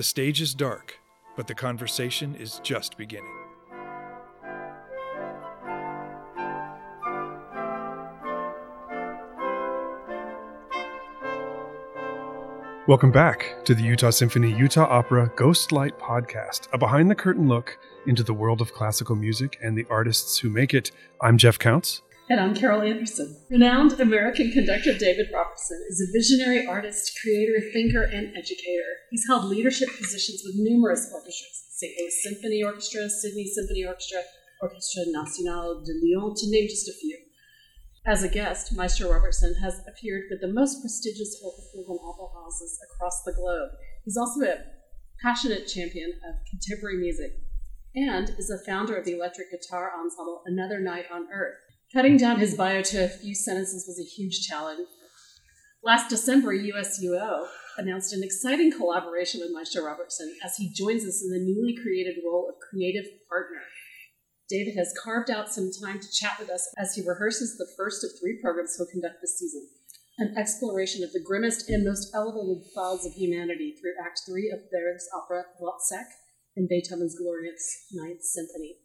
The stage is dark, but the conversation is just beginning. Welcome back to the Utah Symphony Utah Opera Ghost Light Podcast, a behind the curtain look into the world of classical music and the artists who make it. I'm Jeff Counts. And I'm Carol Anderson. Renowned American conductor David Robertson is a visionary artist, creator, thinker, and educator. He's held leadership positions with numerous orchestras St. Louis Symphony Orchestra, Sydney Symphony Orchestra, Orchestra Nationale de Lyon, to name just a few. As a guest, Maestro Robertson has appeared with the most prestigious orchestras and opera houses across the globe. He's also a passionate champion of contemporary music and is a founder of the electric guitar ensemble Another Night on Earth. Cutting down his bio to a few sentences was a huge challenge. Last December, USUO announced an exciting collaboration with Maestro Robertson as he joins us in the newly created role of creative partner. David has carved out some time to chat with us as he rehearses the first of three programs he'll conduct this season an exploration of the grimmest and most elevated files of humanity through Act Three of Berg's opera Wozzeck and Beethoven's glorious Ninth Symphony.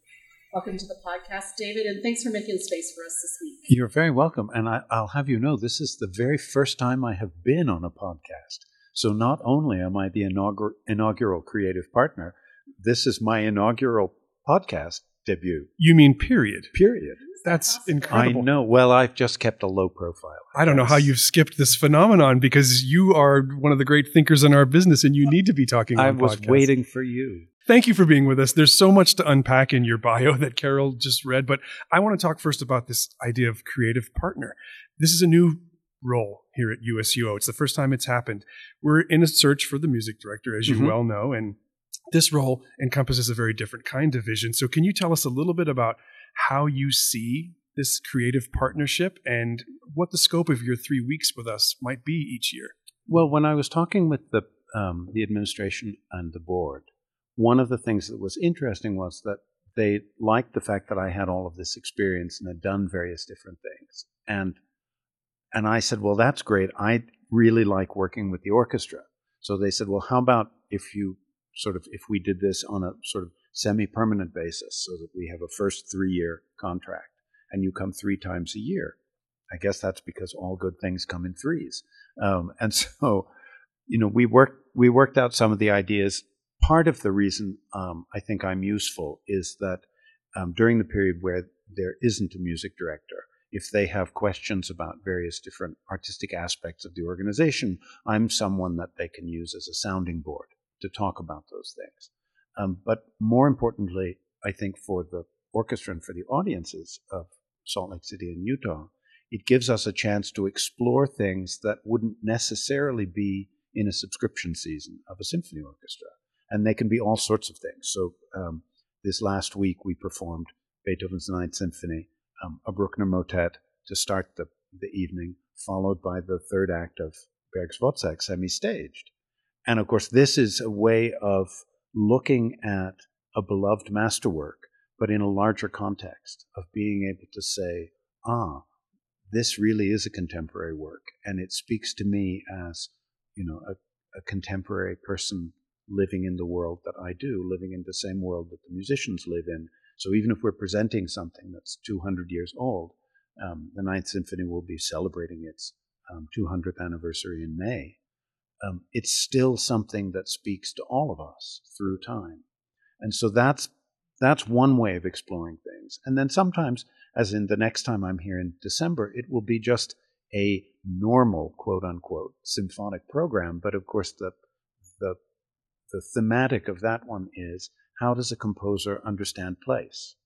Welcome to the podcast, David, and thanks for making space for us this week. You're very welcome. And I, will have you know, this is the very first time I have been on a podcast. So not only am I the inaugural, inaugural creative partner, this is my inaugural podcast debut. You mean period? Period. That's incredible. I know. Well, I've just kept a low profile. I don't know how you've skipped this phenomenon because you are one of the great thinkers in our business and you need to be talking I was podcasts. waiting for you. Thank you for being with us. There's so much to unpack in your bio that Carol just read, but I want to talk first about this idea of creative partner. This is a new role here at USUO. It's the first time it's happened. We're in a search for the music director, as you mm-hmm. well know, and this role encompasses a very different kind of vision. So, can you tell us a little bit about how you see this creative partnership and what the scope of your three weeks with us might be each year? Well, when I was talking with the um, the administration and the board, one of the things that was interesting was that they liked the fact that I had all of this experience and had done various different things, and and I said, well, that's great. I really like working with the orchestra. So they said, well, how about if you sort of if we did this on a sort of semi-permanent basis so that we have a first three-year contract and you come three times a year i guess that's because all good things come in threes um, and so you know we worked we worked out some of the ideas part of the reason um, i think i'm useful is that um, during the period where there isn't a music director if they have questions about various different artistic aspects of the organization i'm someone that they can use as a sounding board to talk about those things. Um, but more importantly, I think for the orchestra and for the audiences of Salt Lake City and Utah, it gives us a chance to explore things that wouldn't necessarily be in a subscription season of a symphony orchestra. And they can be all sorts of things. So um, this last week we performed Beethoven's Ninth Symphony, um, a Bruckner motet to start the, the evening, followed by the third act of Berg's Wozzeck semi-staged. And of course, this is a way of looking at a beloved masterwork, but in a larger context of being able to say, ah, this really is a contemporary work, and it speaks to me as, you know, a, a contemporary person living in the world that I do, living in the same world that the musicians live in. So even if we're presenting something that's 200 years old, um, the Ninth Symphony will be celebrating its um, 200th anniversary in May um, it's still something that speaks to all of us through time. And so that's that's one way of exploring things. And then sometimes, as in the next time I'm here in December, it will be just a normal quote unquote symphonic program. But of course the the the thematic of that one is how does a composer understand place?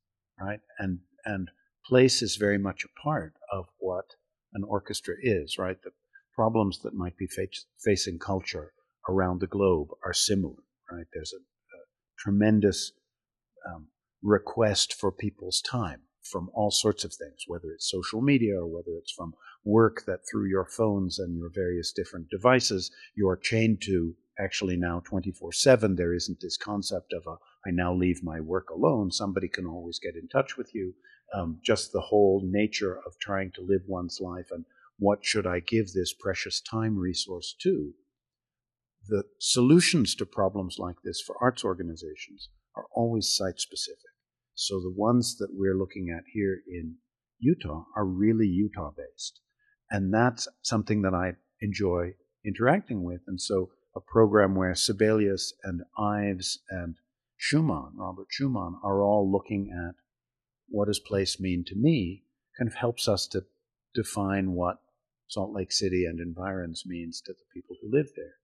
Right? And and place is very much a part of what an orchestra is, right? The problems that might be face, facing culture around the globe are similar, right? There's a, a tremendous um, request for people's time from all sorts of things, whether it's social media or whether it's from work that through your phones and your various different devices you are chained to actually now 24 7 there isn't this concept of a i now leave my work alone somebody can always get in touch with you um, just the whole nature of trying to live one's life and what should I give this precious time resource to? the solutions to problems like this for arts organizations are always site specific. So the ones that we're looking at here in Utah are really Utah based. And that's something that I enjoy interacting with. And so a program where Sibelius and Ives and Schumann, Robert Schumann, are all looking at what does place mean to me, kind of helps us to define what Salt Lake City and environs means to the people who live there.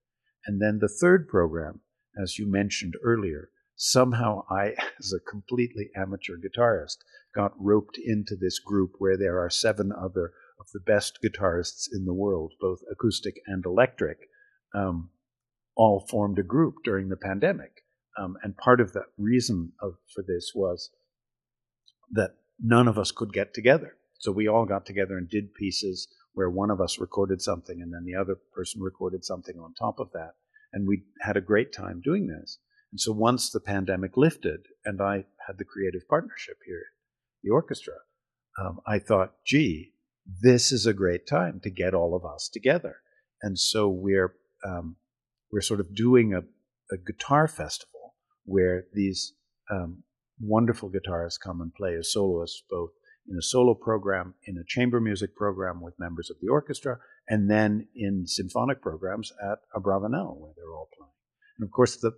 And then the third program, as you mentioned earlier, somehow I, as a completely amateur guitarist, got roped into this group where there are seven other of the best guitarists in the world, both acoustic and electric, um, all formed a group during the pandemic. Um, and part of the reason of, for this was that none of us could get together. So we all got together and did pieces where one of us recorded something and then the other person recorded something on top of that. And we had a great time doing this. And so once the pandemic lifted and I had the creative partnership here the orchestra, um, I thought, gee, this is a great time to get all of us together. And so we're um, we're sort of doing a, a guitar festival where these um, wonderful guitarists come and play as soloists, both in a solo program, in a chamber music program with members of the orchestra, and then in symphonic programs at Abravanel, where they're all playing. And of course, the,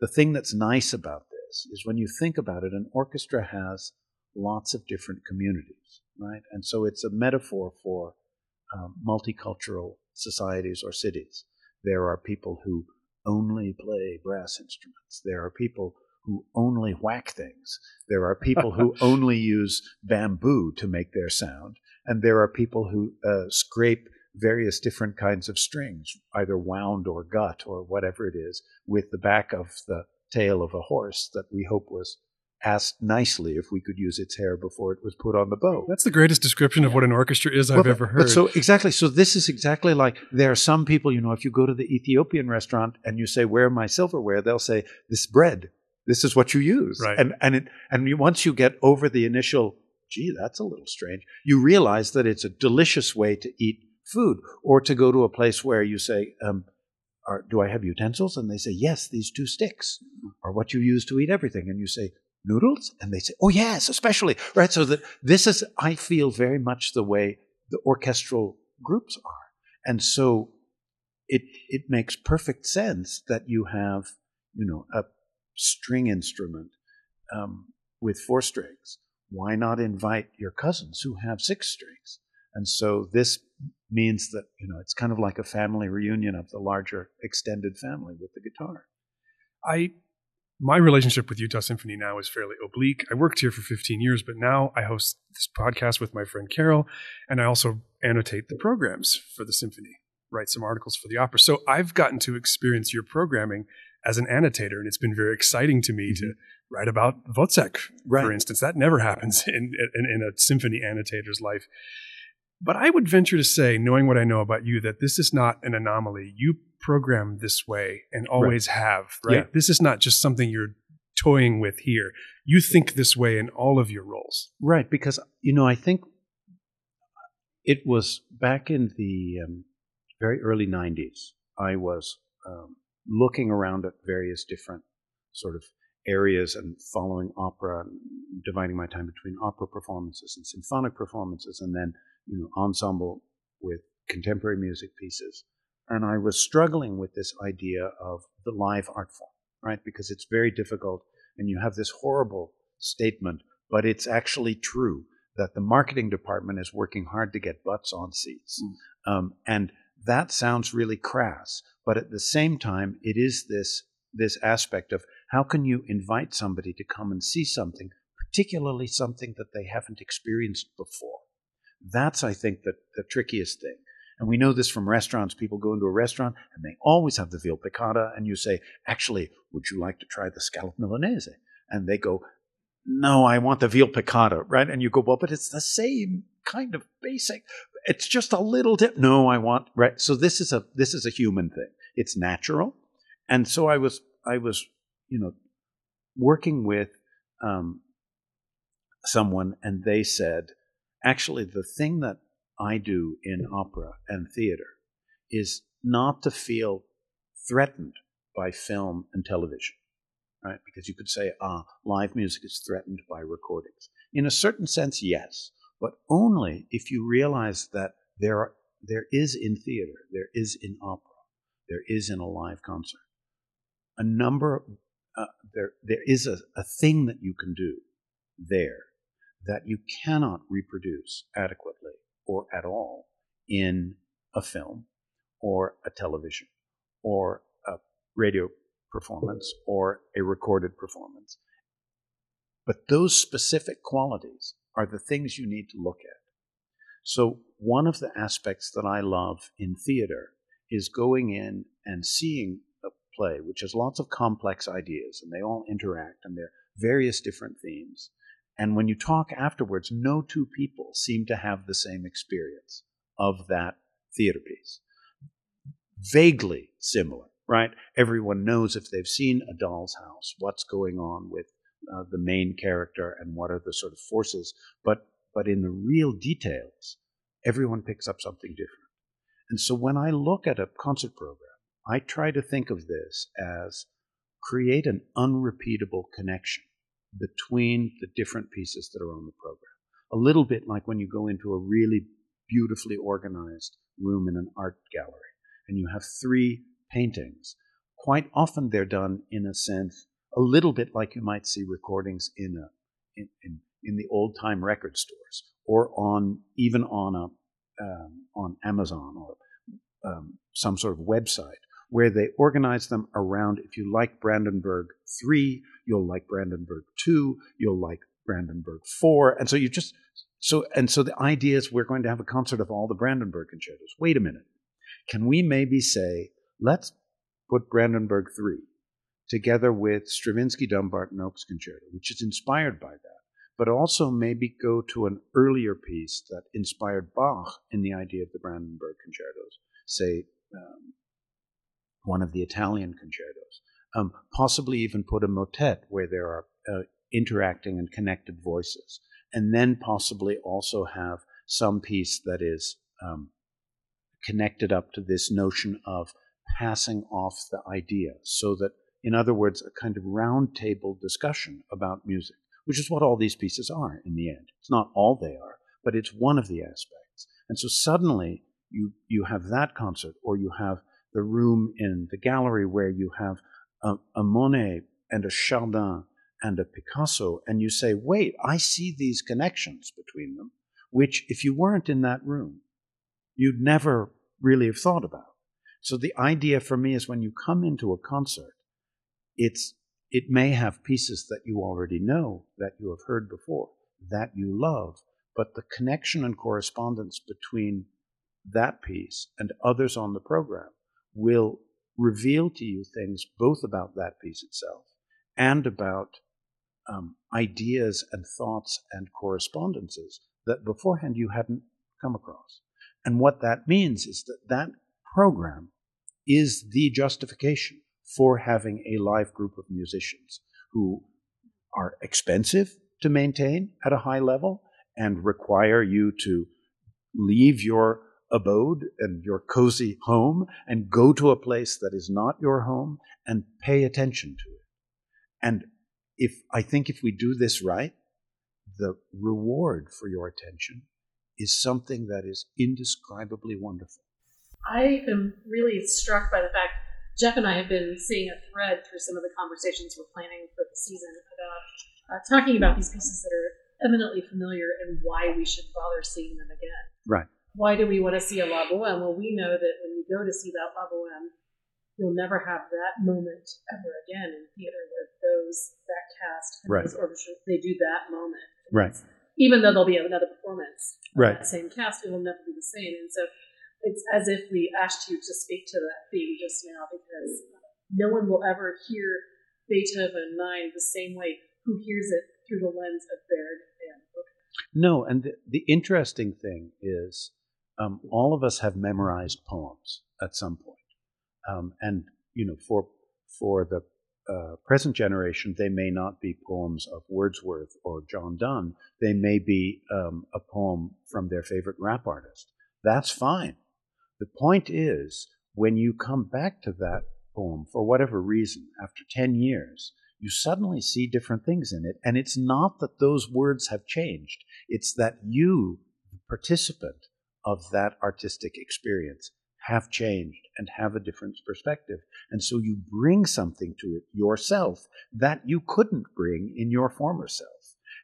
the thing that's nice about this is when you think about it, an orchestra has lots of different communities, right? And so it's a metaphor for um, multicultural societies or cities. There are people who only play brass instruments. There are people who only whack things. There are people who only use bamboo to make their sound. And there are people who uh, scrape various different kinds of strings, either wound or gut or whatever it is, with the back of the tail of a horse that we hope was asked nicely if we could use its hair before it was put on the bow. That's the greatest description of what an orchestra is I've Well, ever heard. But so exactly, so this is exactly like there are some people, you know, if you go to the Ethiopian restaurant and you say, "Where my silverware?" they'll say, "This bread. This is what you use." Right. And and it, and you, once you get over the initial, "Gee, that's a little strange," you realize that it's a delicious way to eat food, or to go to a place where you say. Um, are, do I have utensils? And they say, yes, these two sticks are what you use to eat everything. And you say, noodles? And they say, oh, yes, especially. Right? So that this is, I feel, very much the way the orchestral groups are. And so it, it makes perfect sense that you have, you know, a string instrument um, with four strings. Why not invite your cousins who have six strings? And so this means that, you know, it's kind of like a family reunion of the larger extended family with the guitar. I my relationship with Utah Symphony now is fairly oblique. I worked here for 15 years, but now I host this podcast with my friend Carol, and I also annotate the programs for the symphony, write some articles for the opera. So I've gotten to experience your programming as an annotator, and it's been very exciting to me to mm-hmm. write about Wozzeck, for instance. That never happens in, in, in a symphony annotator's life. But I would venture to say, knowing what I know about you, that this is not an anomaly. You program this way and always have, right? Yeah. This is not just something you're toying with here. You think this way in all of your roles. Right, because you know, I think it was back in the um, very early '90s. I was um, looking around at various different sort of areas and following opera, and dividing my time between opera performances and symphonic performances, and then you know ensemble with contemporary music pieces. And I was struggling with this idea of the live art form, right? Because it's very difficult, and you have this horrible statement, but it's actually true that the marketing department is working hard to get butts on seats. Um, and that sounds really crass, but at the same time, it is this this aspect of how can you invite somebody to come and see something, particularly something that they haven't experienced before. That's, I think, the, the trickiest thing. And we know this from restaurants. People go into a restaurant and they always have the veal piccata, and you say, Actually, would you like to try the scallop milanese? And they go, No, I want the veal piccata, right? And you go, Well, but it's the same kind of basic. It's just a little dip. No, I want right. So this is a this is a human thing. It's natural. And so I was I was, you know, working with um, someone, and they said, actually, the thing that I do in opera and theater is not to feel threatened by film and television, right? Because you could say, ah, live music is threatened by recordings. In a certain sense, yes, but only if you realize that there, are, there is in theater, there is in opera, there is in a live concert, a number, uh, there, there is a, a thing that you can do there that you cannot reproduce adequately or at all in a film or a television or a radio performance or a recorded performance. But those specific qualities are the things you need to look at. So, one of the aspects that I love in theater is going in and seeing a play which has lots of complex ideas and they all interact and they're various different themes. And when you talk afterwards, no two people seem to have the same experience of that theater piece. Vaguely similar, right? Everyone knows if they've seen A Doll's House what's going on with uh, the main character and what are the sort of forces, but but in the real details, everyone picks up something different. And so when I look at a concert program, I try to think of this as create an unrepeatable connection between the different pieces that are on the program. A little bit like when you go into a really beautifully organized room in an art gallery and you have three paintings. Quite often they're done in a sense a little bit like you might see recordings in a in, in, in the old time record stores or on even on a um, on Amazon or um, some sort of website where they organize them around if you like Brandenburg 3 you'll like Brandenburg 2 you'll like Brandenburg 4 and so you just so and so the idea is we're going to have a concert of all the Brandenburg concertos. Wait a minute. Can we maybe say let's put Brandenburg 3 together with Stravinsky Dumbarton Oaks Concerto, which is inspired by that, but also maybe go to an earlier piece that inspired Bach in the idea of the Brandenburg concertos, say um, one of the Italian concertos. Um, possibly even put a motet where there are uh, interacting and connected voices, and then possibly also have some piece that is um, connected up to this notion of passing off the idea so that in other words, a kind of roundtable discussion about music, which is what all these pieces are in the end. It's not all they are, but it's one of the aspects. And so suddenly you, you have that concert, or you have the room in the gallery where you have a, a Monet and a Chardin and a Picasso, and you say, wait, I see these connections between them, which if you weren't in that room, you'd never really have thought about. So the idea for me is when you come into a concert, it's it may have pieces that you already know, that you have heard before, that you love, but the connection and correspondence between that piece and others on the program will reveal to you things both about that piece itself and about um, ideas and thoughts and correspondences that beforehand you hadn't come across. And what that means is that that program is the justification for having a live group of musicians who are expensive to maintain at a high level and require you to leave your abode and your cozy home and go to a place that is not your home and pay attention to it. And if I think if we do this right, the reward for your attention is something that is indescribably wonderful. I am really struck by the fact Jeff and I have been seeing a thread through some of the conversations we're planning for the season about uh, talking about these pieces that are eminently familiar and why we should bother seeing them again. Right. Why do we want to see a La Boheme? Well, we know that when you go to see that La Boheme, you'll never have that moment ever again in theater where those that cast and right. those orchestras they do that moment. Right. Even though there'll be another performance, uh, right. that same cast, it will never be the same. And so it's as if we asked you to speak to that theme just now because no one will ever hear Beethoven 9 the same way who hears it through the lens of Berg and No, and the, the interesting thing is um, all of us have memorized poems at some point. Um, and, you know, for, for the uh, present generation, they may not be poems of Wordsworth or John Donne. They may be um, a poem from their favorite rap artist. That's fine. The point is, when you come back to that poem for whatever reason, after 10 years, you suddenly see different things in it. And it's not that those words have changed, it's that you, the participant of that artistic experience, have changed and have a different perspective. And so you bring something to it yourself that you couldn't bring in your former self.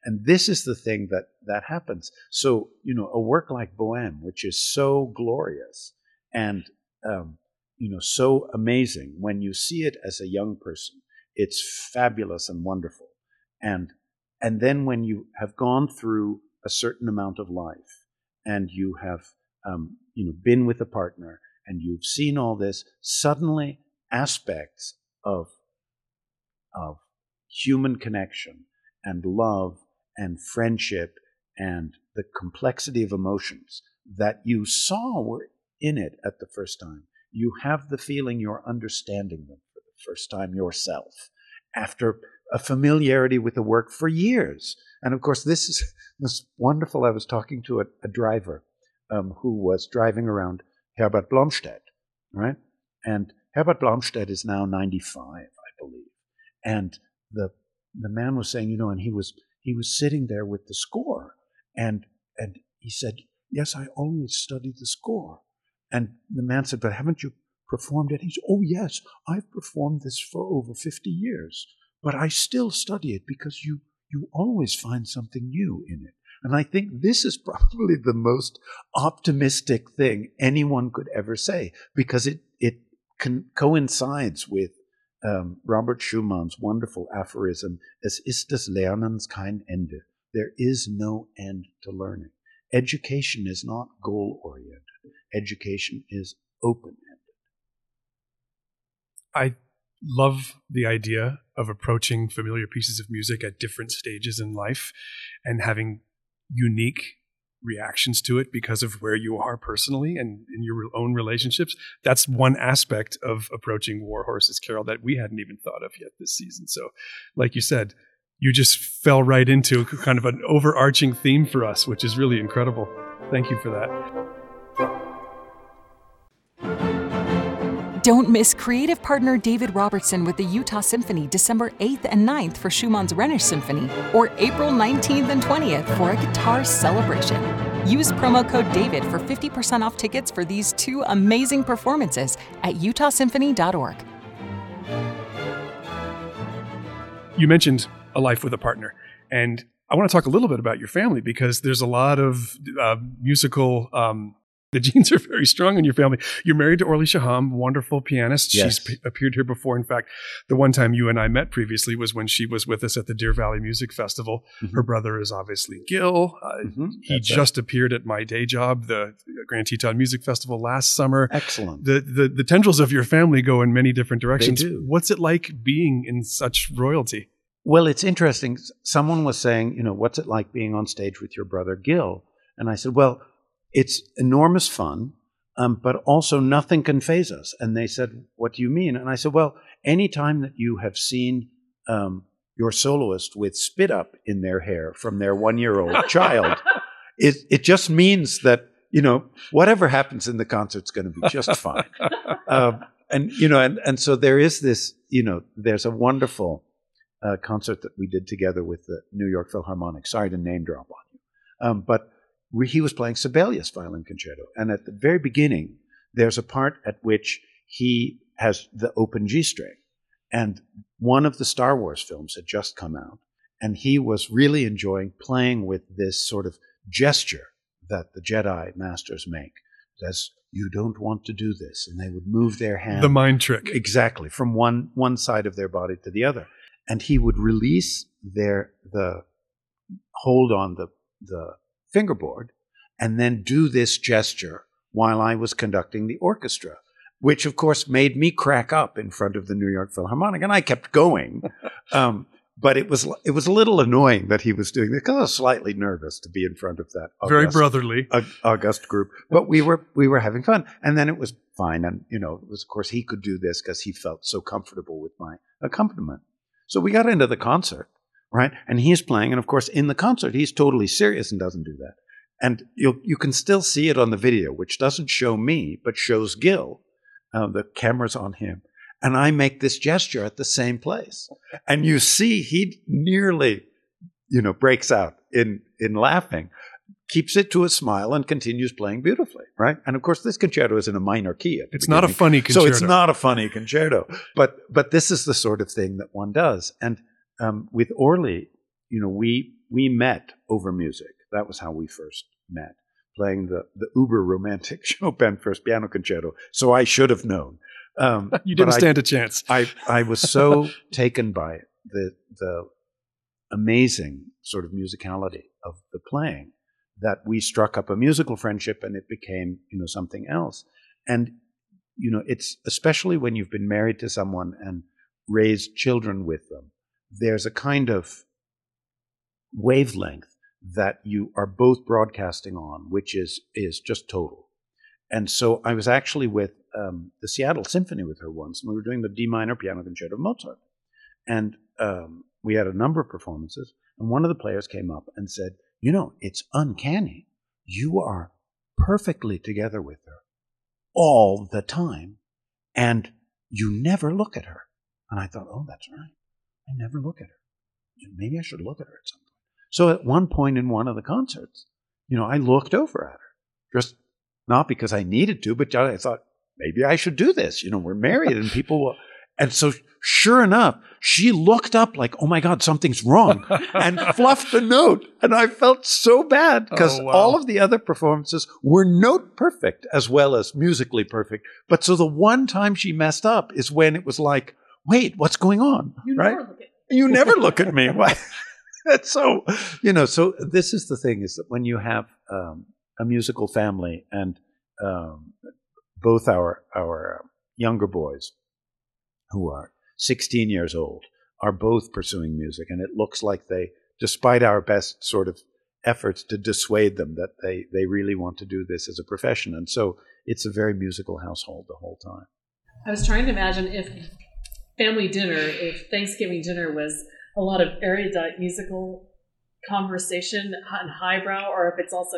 And this is the thing that, that happens. So, you know, a work like Bohème, which is so glorious and, um, you know, so amazing, when you see it as a young person, it's fabulous and wonderful. And, and then when you have gone through a certain amount of life and you have, um, you know, been with a partner and you've seen all this, suddenly aspects of, of human connection and love and friendship and the complexity of emotions that you saw were in it at the first time, you have the feeling you're understanding them for the first time yourself. After a familiarity with the work for years. And of course, this is this wonderful. I was talking to a, a driver um, who was driving around Herbert Blomstedt, right? And Herbert Blomstedt is now 95, I believe. And the the man was saying, you know, and he was he was sitting there with the score, and and he said, yes, I always study the score. And the man said, but haven't you performed it? He said, oh yes, I've performed this for over 50 years, but I still study it because you you always find something new in it. And I think this is probably the most optimistic thing anyone could ever say because it, it con- coincides with um, Robert Schumann's wonderful aphorism, Es ist des Lernens kein Ende. There is no end to learning. Education is not goal oriented, education is open ended. I love the idea of approaching familiar pieces of music at different stages in life and having unique reactions to it because of where you are personally and in your own relationships. That's one aspect of approaching War Horses, Carol, that we hadn't even thought of yet this season. So, like you said, you just fell right into kind of an overarching theme for us, which is really incredible. Thank you for that. Don't miss creative partner David Robertson with the Utah Symphony December 8th and 9th for Schumann's Rhenish Symphony, or April 19th and 20th for a guitar celebration. Use promo code DAVID for 50% off tickets for these two amazing performances at utahsymphony.org. You mentioned a life with a partner, and I want to talk a little bit about your family because there's a lot of uh, musical um, the genes are very strong in your family. You're married to Orly Shaham, wonderful pianist. Yes. She's p- appeared here before. In fact, the one time you and I met previously was when she was with us at the Deer Valley Music Festival. Mhm. Her brother is obviously Gil. Uh, Mhm. He That's it. just appeared at my day job, the Grand Teton Music Festival last summer. Excellent. The, the the tendrils of your family go in many different directions. do. What's it like being in such royalty? Well, it's interesting. Someone was saying, you know, what's it like being on stage with your brother Gil? And I said, well, it's enormous fun, um, but also nothing can faze us. And they said, what do you mean? And I said, well, anytime that you have seen um, your soloist with spit up in their hair from their one year old child, it, it just means that, you know, whatever happens in the concert's going to be just fine. um, and, you know, and, and so there is this, you know, there's a wonderful uh, concert that we did together with the New York Philharmonic. Sorry to name drop on you. Um, but we, he was playing Sibelius violin concerto. And at the very beginning, there's a part at which he has the open G string. And one of the Star Wars films had just come out. And he was really enjoying playing with this sort of gesture that the Jedi masters make. As you don't want to do this. And they would move their hand. The mind trick. Exactly, from one one side of their body to the other, and he would release their the hold on the the fingerboard, and then do this gesture while I was conducting the orchestra, which of course made me crack up in front of the New York Philharmonic, and I kept going. Um, but it was it was a little annoying that he was doing this because I was slightly nervous to be in front of that. Very brotherly. august group but we were we were having fun and then it was fine and you know it was of course he could do this because he felt so comfortable with my accompaniment so we got into the concert right and he's playing and of course in the concert he's totally serious and doesn't do that and you you can still see it on the video which doesn't show me but shows gil uh, the camera's on him and I make this gesture at the same place. And you see he nearly, you know, breaks out in, in laughing, keeps it to a smile and continues playing beautifully, right? And of course, this concerto is in a minor key. It's not a funny concerto. So it's not a funny concerto. But, but this is the sort of thing that one does. And um, with Orly, you know, we, we met over music. That was how we first met, playing the, the uber romantic Chopin First Piano Concerto. So I should have known. Um, you didn't stand I, a chance. I, I was so taken by it, the, the amazing sort of musicality of the playing that we struck up a musical friendship and it became, you know, something else. And, you know, it's especially when you've been married to someone and raised children with them, there's a kind of wavelength that you are both broadcasting on, which is is just total. And so I was actually with um, the Seattle Symphony with her once, and we were doing the D minor piano concerto of Mozart, and um, we had a number of performances. And one of the players came up and said, "You know, it's uncanny. You are perfectly together with her all the time, and you never look at her." And I thought, "Oh, that's right. I never look at her. Maybe I should look at her at some point." So at one point in one of the concerts, you know, I looked over at her, just not because I needed to, but I thought maybe I should do this. You know, we're married and people will. And so, sure enough, she looked up like, "Oh my God, something's wrong," and fluffed the note. And I felt so bad because Oh, wow. all of the other performances were note perfect as well as musically perfect. But so the one time she messed up is when it was like, "Wait, what's going on?" You right? never look at you never look at me. Why? That's so, you know, so this is the thing is that when you have um, a musical family and um, both our, our uh, younger boys who are 16 years old are both pursuing music and it looks like they, despite our best sort of efforts to dissuade them that they, they really want to do this as a profession. And so it's a very musical household the whole time. I was trying to imagine if family dinner, if Thanksgiving dinner was a lot of erudite musical conversation and highbrow, or if it's also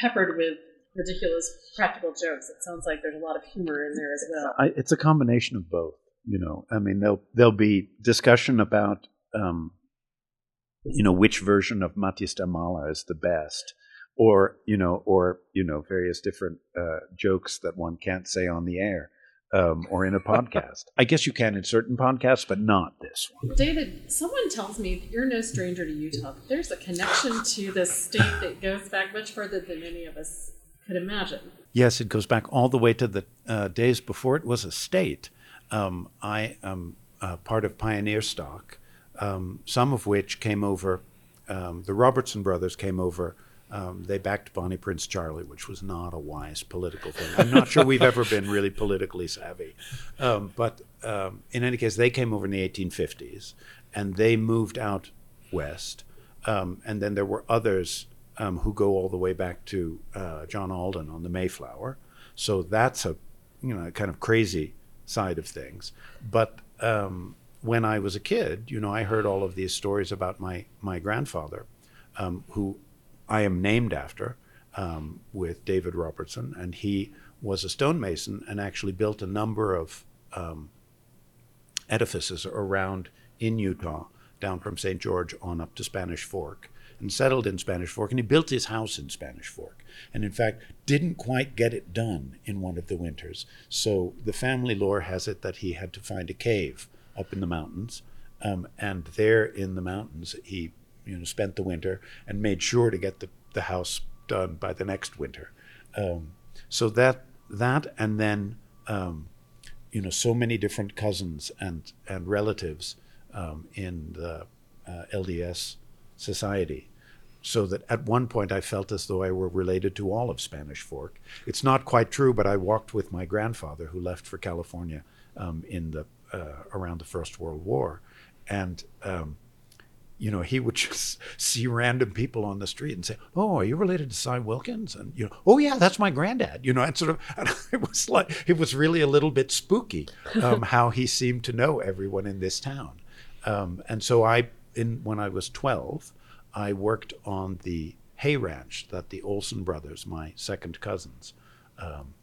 peppered with ridiculous practical jokes. It sounds like there's a lot of humor in there as well. I, it's a combination of both. You know, I mean, there'll there'll be discussion about, um, you know, which version of Mathis der Maler is the best, or you know, or you know, various different uh, jokes that one can't say on the air um, or in a podcast. I guess you can in certain podcasts, but not this one. David, someone tells me that you're no stranger to Utah. but There's a connection to this state that goes back much further than any of us could imagine. Yes, it goes back all the way to the uh, days before it was a state. Um, I am uh, part of pioneer stock, um, some of which came over. Um, the Robertson brothers came over. Um, they backed Bonnie Prince Charlie, which was not a wise political thing. I'm not sure we've ever been really politically savvy. Um, but um, in any case, they came over in the 1850s and they moved out west. Um, and then there were others um, who go all the way back to uh, John Alden on the Mayflower. So that's a you know kind of crazy side of things. But um, when I was a kid, you know, I heard all of these stories about my my grandfather, who I am named after, um, with David Robertson, and he was a stonemason and actually built a number of um, edifices around in Utah, down from St. George on up to Spanish Fork, and settled in Spanish Fork. And he built his house in Spanish Fork, and in fact, didn't quite get it done in one of the winters. So the family lore has it that he had to find a cave up in the mountains, um, and there in the mountains he, you know, spent the winter and made sure to get the, the house done by the next winter. Um, so that that and then um, you know so many different cousins and and relatives um, in the uh, LDS society. So that at one point I felt as though I were related to all of Spanish Fork. It's not quite true, but I walked with my grandfather who left for California um, in the uh, around the First World War, and um, you know, he would just see random people on the street and say, "Oh, are you related to Cy Wilkins?" And you know, "Oh yeah, that's my granddad." You know, and sort of, and it was like it was really a little bit spooky um, how he seemed to know everyone in this town. Um, and so I, in when I was twelve, I worked on the hay ranch that the Olson brothers, my second cousins, um,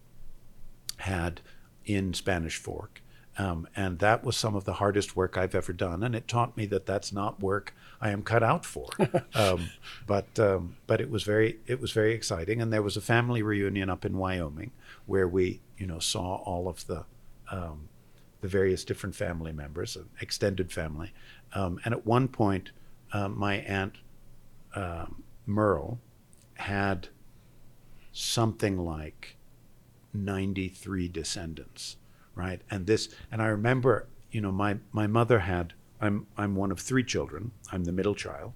had in Spanish Fork. Um, and that was some of the hardest work I've ever done, and it taught me that that's not work I am cut out for. um, but um, but it was very it was very exciting, and there was a family reunion up in Wyoming where we you know saw all of the um, the various different family members, an extended family, um, and at one point, um, my aunt um, Merle had something like 93 descendants, right? And this, and I remember, you know, my, my mother had, I'm, I'm one of three children. I'm the middle child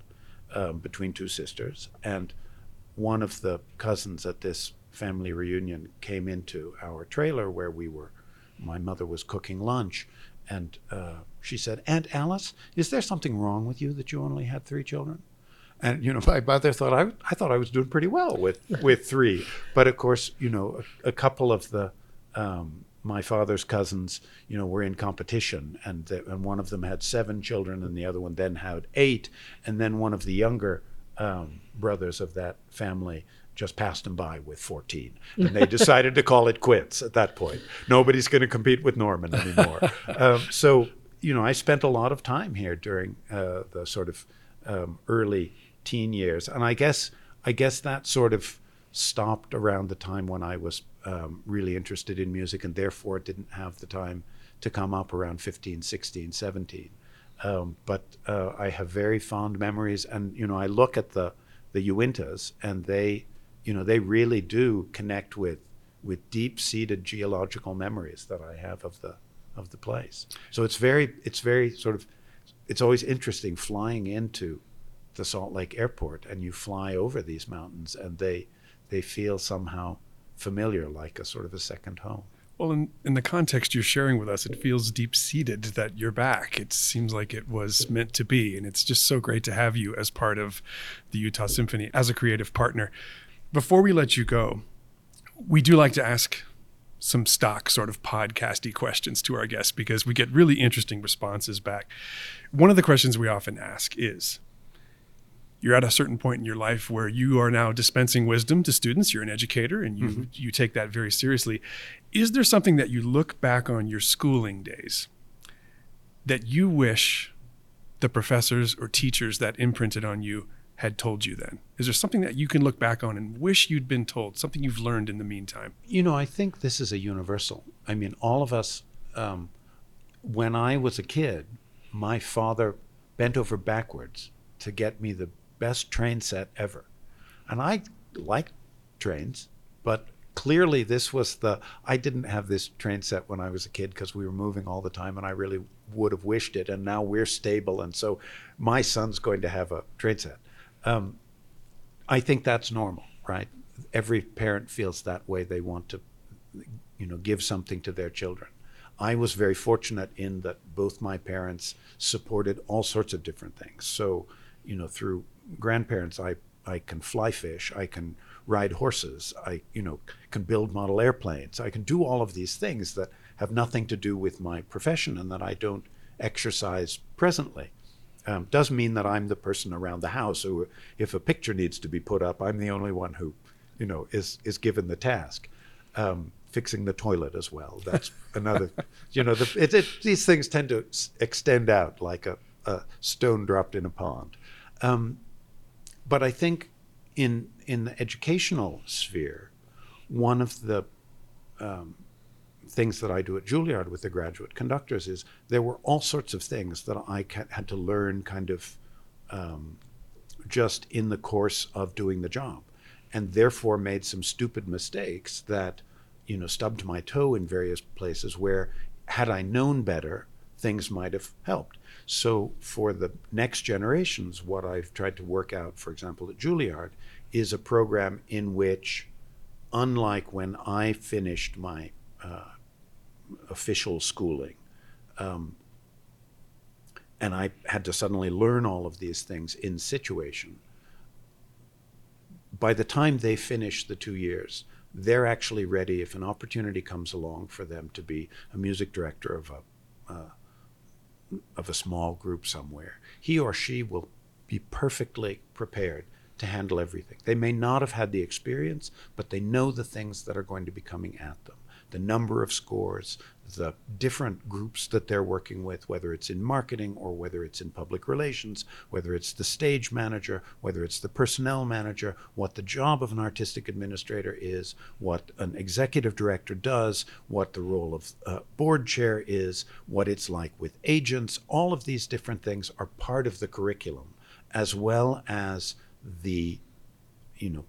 um, between two sisters. And one of the cousins at this family reunion came into our trailer where we were, my mother was cooking lunch. And uh, she said, Aunt Alice, is there something wrong with you that you only had three children? And you know, my mother thought I, I thought I was doing pretty well with with three, but of course, you know, a, a couple of the um, my father's cousins, you know, were in competition, and the, and one of them had seven children, and the other one then had eight, and then one of the younger um, brothers of that family just passed him by with 14 and they decided to call it quits at that point. Nobody's going to compete with norman anymore. Um, so you know i spent a lot of time here during uh, the sort of um, early teen years, and I guess I guess that sort of stopped around the time when I was um, really interested in music, and therefore didn't have the time to come up around 15, 16, 17. Um, but uh, I have very fond memories, and you know I look at the the Uintas, and they, you know, they really do connect with with deep seated geological memories that I have of the of the place. So it's very it's very sort of it's always interesting flying into the Salt Lake Airport and you fly over these mountains and they they feel somehow familiar, like a sort of a second home. Well, in, in the context you're sharing with us, it feels deep seated that you're back. It seems like it was meant to be. And it's just so great to have you as part of the Utah Symphony as a creative partner. Before we let you go, we do like to ask some stock sort of podcasty questions to our guests because we get really interesting responses back. One of the questions we often ask is you're at a certain point in your life where you are now dispensing wisdom to students. You're an educator and you mm-hmm. you take that very seriously. Is there something that you look back on your schooling days that you wish the professors or teachers that imprinted on you had told you then? Is there something that you can look back on and wish you'd been told something you've learned in the meantime? You know i think this is a universal. I mean all of us um, when i was a kid my father bent over backwards to get me the best train set ever. And I like trains, but clearly this was the I didn't have this train set when I was a kid because we were moving all the time and I really would have wished it and now we're stable and so my son's going to have a train set. Um, I think that's normal, right? Every parent feels that way. They want to, you know, give something to their children. I was very fortunate in that both my parents supported all sorts of different things. So, you know, through grandparents, I I can fly fish, I can ride horses, I you know can build model airplanes, I can do all of these things that have nothing to do with my profession and that I don't exercise presently. Um, doesn't mean that I'm the person around the house who, if a picture needs to be put up, I'm the only one who, you know, is is given the task. Um, fixing the toilet as well. That's another, you know, the, it, it, these things tend to extend out like a, a stone dropped in a pond. Um, but I think in in the educational sphere, one of the um, things that I do at Juilliard with the graduate conductors is there were all sorts of things that I had to learn kind of um, just in the course of doing the job, and therefore made some stupid mistakes that you know stubbed my toe in various places where had I known better, things might have helped. So, for the next generations, what I've tried to work out, for example, at Juilliard, is a program in which, unlike when I finished my uh, official schooling, um, and I had to suddenly learn all of these things in situation, by the time they finish the two years, they're actually ready if an opportunity comes along for them to be a music director of a, uh, of a small group somewhere, he or she will be perfectly prepared to handle everything. They may not have had the experience, but they know the things that are going to be coming at them. The number of scores, the different groups that they're working with, whether it's in marketing or whether it's in public relations, whether it's the stage manager, whether it's the personnel manager, what the job of an artistic administrator is, what an executive director does, what the role of uh, board chair is, what it's like with agents. All of these different things are part of the curriculum, as well as the, you know,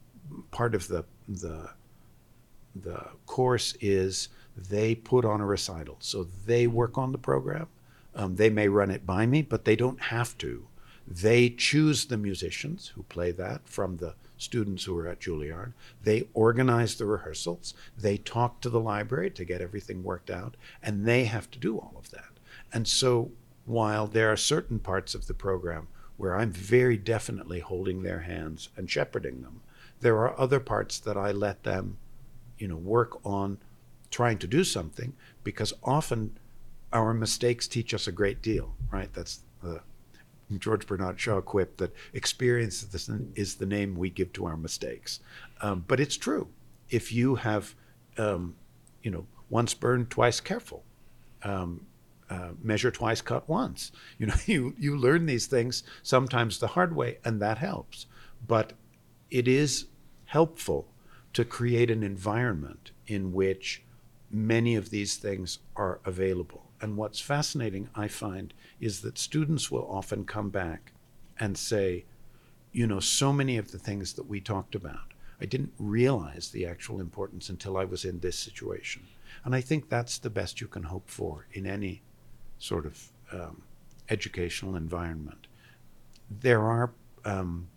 part of the the the course is they put on a recital. So they work on the program. Um, they may run it by me, but they don't have to. They choose the musicians who play that from the students who are at Juilliard. They organize the rehearsals. They talk to the library to get everything worked out, and they have to do all of that. And so while there are certain parts of the program where I'm very definitely holding their hands and shepherding them, there are other parts that I let them, you know, work on trying to do something because often our mistakes teach us a great deal, right? That's the George Bernard Shaw quip that experience is the name we give to our mistakes. Um, but it's true. If you have, um, you know, once burned, twice careful, um, uh, measure twice, cut once. You know, you you learn these things sometimes the hard way, and that helps. But it is helpful to create an environment in which many of these things are available. And what's fascinating, I find, is that students will often come back and say, you know, so many of the things that we talked about, I didn't realize the actual importance until I was in this situation. And I think that's the best you can hope for in any sort of um, educational environment. There are um,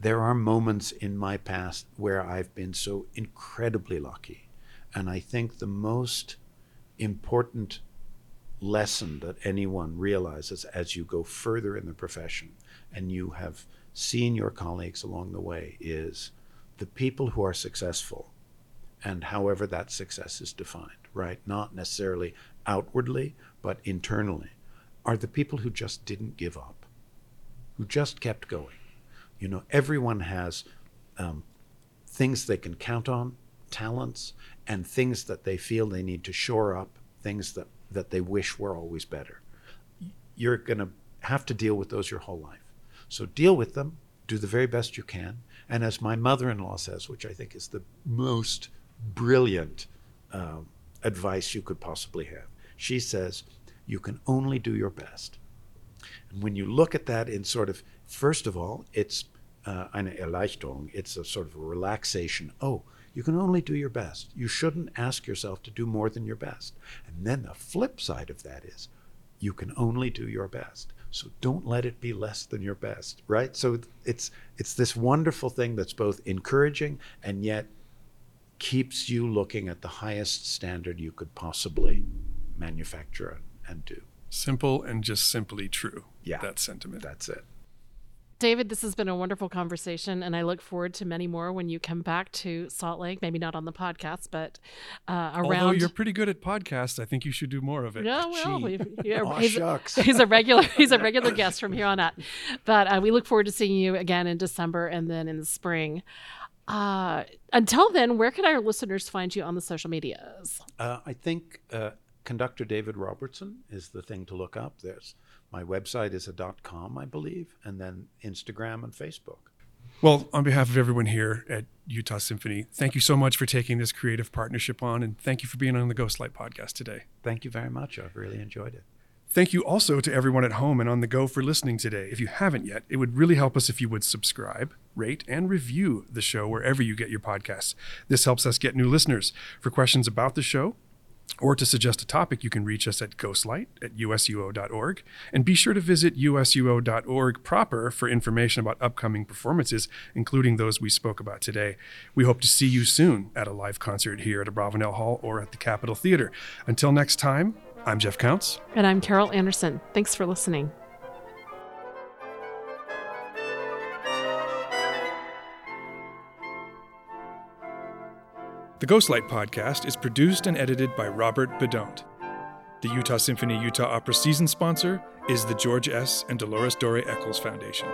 there are moments in my past where I've been so incredibly lucky and I think the most important lesson that anyone realizes as you go further in the profession and you have seen your colleagues along the way is the people who are successful and however that success is defined, right? Not necessarily outwardly, but internally, are the people who just didn't give up, who just kept going. You know, everyone has um, things they can count on, talents, and things that they feel they need to shore up, things that, that they wish were always better. You're going to have to deal with those your whole life. So deal with them, do the very best you can. And as my mother in law says, which I think is the most brilliant uh, advice you could possibly have, she says, you can only do your best. And when you look at that in sort of, first of all, it's uh, eine Erleichterung, it's a sort of a relaxation. Oh, you can only do your best. You shouldn't ask yourself to do more than your best. And then the flip side of that is you can only do your best. So don't let it be less than your best, right? So it's it's this wonderful thing that's both encouraging and yet keeps you looking at the highest standard you could possibly manufacture and do. Simple and just simply true. Yeah. That sentiment. That's it. David, this has been a wonderful conversation, and I look forward to many more when you come back to Salt Lake. Maybe not on the podcast, but uh, around. Although you're pretty good at podcasts, I think you should do more of it. Yeah, well, we, yeah, Aw, he's, shucks. he's a regular. He's a regular guest from here on out. But uh, we look forward to seeing you again in December and then in the spring. Uh, until then, where can our listeners find you on the social medias? Uh, I think uh, conductor David Robertson is the thing to look up. There's my website is a dot .com, I believe, and then Instagram and Facebook. Well, on behalf of everyone here at Utah Symphony, thank you so much for taking this creative partnership on, and thank you for being on the Ghostlight podcast today. Thank you very much. I've really enjoyed it. Thank you also to everyone at home and on the go for listening today. If you haven't yet, it would really help us if you would subscribe, rate, and review the show wherever you get your podcasts. This helps us get new listeners. For questions about the show, or to suggest a topic, you can reach us at ghostlight at usuo.org. And be sure to visit usuo.org proper for information about upcoming performances, including those we spoke about today. We hope to see you soon at a live concert here at Abravanel Hall or at the Capitol Theater. Until next time, I'm Jeff Counts. And I'm Carol Anderson. Thanks for listening. The Ghostlight podcast is produced and edited by Robert Bedont. The Utah Symphony Utah Opera season sponsor is the George S. and Dolores Dore Eccles Foundation.